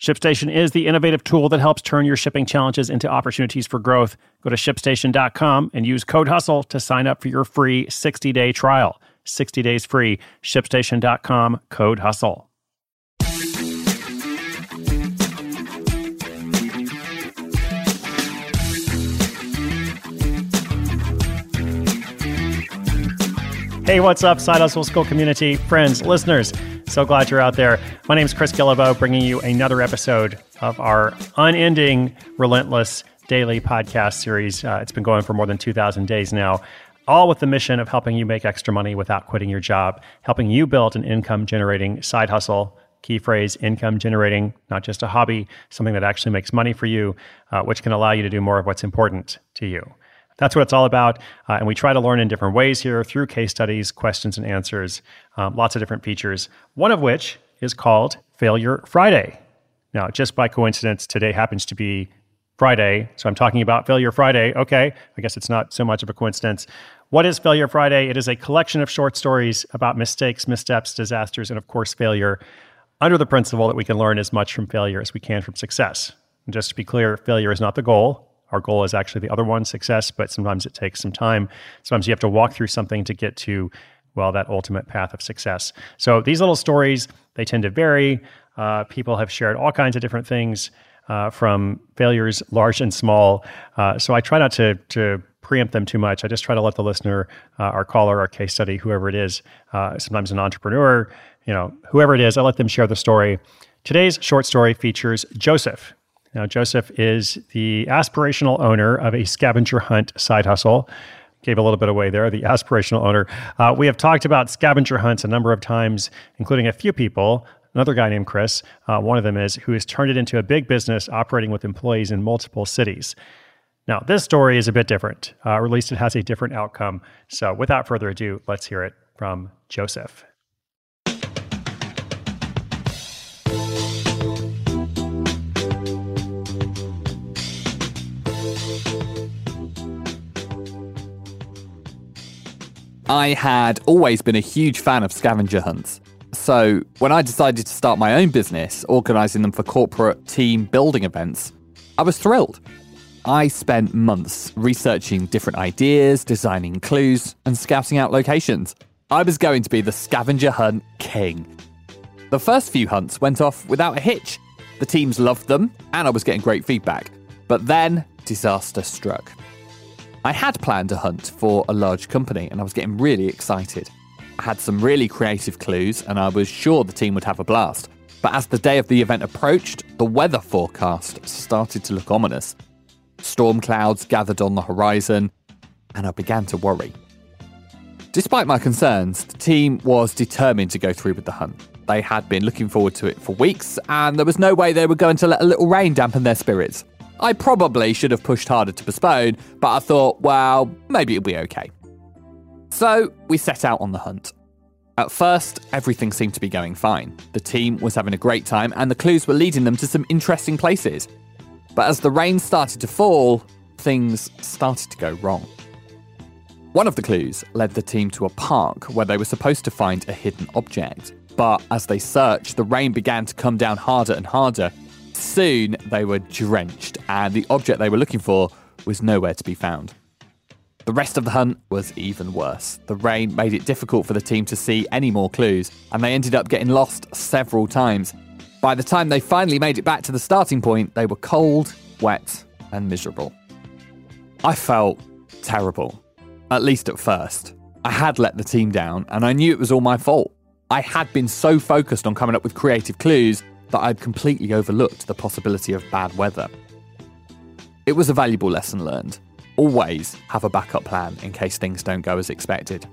ShipStation is the innovative tool that helps turn your shipping challenges into opportunities for growth. Go to shipstation.com and use code HUSTLE to sign up for your free 60 day trial. 60 days free. ShipStation.com, code HUSTLE. Hey, what's up, Side Hustle School community, friends, listeners? So glad you're out there. My name is Chris Guillebeau, bringing you another episode of our unending, relentless daily podcast series. Uh, it's been going for more than 2,000 days now, all with the mission of helping you make extra money without quitting your job, helping you build an income generating side hustle. Key phrase income generating, not just a hobby, something that actually makes money for you, uh, which can allow you to do more of what's important to you. That's what it's all about. Uh, and we try to learn in different ways here through case studies, questions and answers, um, lots of different features, one of which is called Failure Friday. Now, just by coincidence, today happens to be Friday. So I'm talking about Failure Friday. Okay, I guess it's not so much of a coincidence. What is Failure Friday? It is a collection of short stories about mistakes, missteps, disasters, and of course, failure, under the principle that we can learn as much from failure as we can from success. And just to be clear, failure is not the goal. Our goal is actually the other one, success, but sometimes it takes some time. Sometimes you have to walk through something to get to, well, that ultimate path of success. So these little stories, they tend to vary. Uh, people have shared all kinds of different things uh, from failures, large and small. Uh, so I try not to, to preempt them too much. I just try to let the listener, uh, our caller, our case study, whoever it is, uh, sometimes an entrepreneur, you know, whoever it is, I let them share the story. Today's short story features Joseph. Now, Joseph is the aspirational owner of a scavenger hunt side hustle. Gave a little bit away there, the aspirational owner. Uh, we have talked about scavenger hunts a number of times, including a few people. Another guy named Chris, uh, one of them is, who has turned it into a big business operating with employees in multiple cities. Now, this story is a bit different, uh, or at least it has a different outcome. So, without further ado, let's hear it from Joseph. I had always been a huge fan of scavenger hunts. So, when I decided to start my own business, organising them for corporate team building events, I was thrilled. I spent months researching different ideas, designing clues, and scouting out locations. I was going to be the scavenger hunt king. The first few hunts went off without a hitch. The teams loved them, and I was getting great feedback. But then, disaster struck. I had planned a hunt for a large company and I was getting really excited. I had some really creative clues and I was sure the team would have a blast. But as the day of the event approached, the weather forecast started to look ominous. Storm clouds gathered on the horizon, and I began to worry. Despite my concerns, the team was determined to go through with the hunt. They had been looking forward to it for weeks, and there was no way they were going to let a little rain dampen their spirits. I probably should have pushed harder to postpone, but I thought, well, maybe it'll be okay. So we set out on the hunt. At first, everything seemed to be going fine. The team was having a great time, and the clues were leading them to some interesting places. But as the rain started to fall, things started to go wrong. One of the clues led the team to a park where they were supposed to find a hidden object. But as they searched, the rain began to come down harder and harder, Soon they were drenched, and the object they were looking for was nowhere to be found. The rest of the hunt was even worse. The rain made it difficult for the team to see any more clues, and they ended up getting lost several times. By the time they finally made it back to the starting point, they were cold, wet, and miserable. I felt terrible, at least at first. I had let the team down, and I knew it was all my fault. I had been so focused on coming up with creative clues that I'd completely overlooked the possibility of bad weather. It was a valuable lesson learned. Always have a backup plan in case things don't go as expected.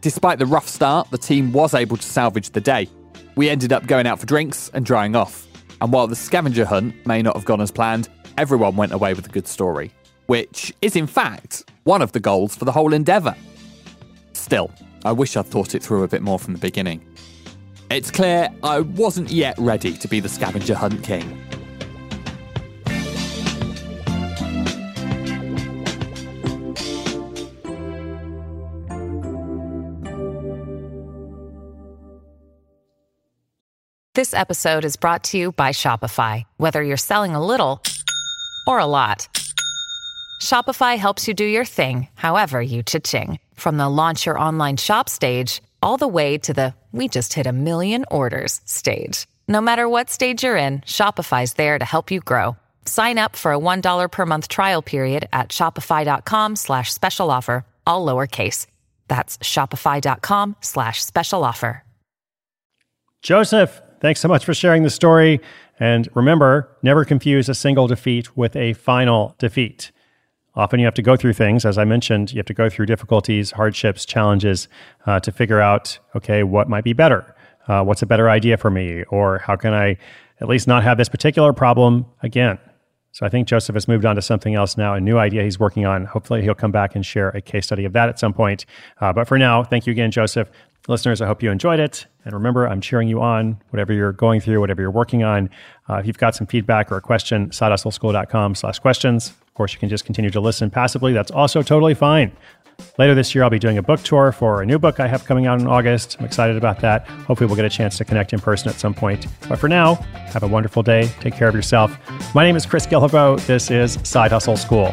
Despite the rough start, the team was able to salvage the day. We ended up going out for drinks and drying off. And while the scavenger hunt may not have gone as planned, everyone went away with a good story, which is in fact one of the goals for the whole endeavour. Still, I wish I'd thought it through a bit more from the beginning. It's clear I wasn't yet ready to be the scavenger hunt king. This episode is brought to you by Shopify. Whether you're selling a little or a lot, Shopify helps you do your thing, however you cha-ching. From the launch your online shop stage, all the way to the we just hit a million orders stage. No matter what stage you're in, Shopify's there to help you grow. Sign up for a $1 per month trial period at shopify.com slash special offer, all lowercase. That's shopify.com slash special offer. Joseph, thanks so much for sharing the story. And remember, never confuse a single defeat with a final defeat. Often you have to go through things, as I mentioned, you have to go through difficulties, hardships, challenges uh, to figure out, okay, what might be better? Uh, what's a better idea for me? Or how can I at least not have this particular problem again? So I think Joseph has moved on to something else now, a new idea he's working on. Hopefully, he'll come back and share a case study of that at some point. Uh, but for now, thank you again, Joseph. Listeners, I hope you enjoyed it. And remember, I'm cheering you on, whatever you're going through, whatever you're working on. Uh, if you've got some feedback or a question, sidehustleschool.com slash questions. Of course, you can just continue to listen passively. That's also totally fine. Later this year, I'll be doing a book tour for a new book I have coming out in August. I'm excited about that. Hopefully, we'll get a chance to connect in person at some point. But for now, have a wonderful day. Take care of yourself. My name is Chris Guillebeau. This is Side Hustle School.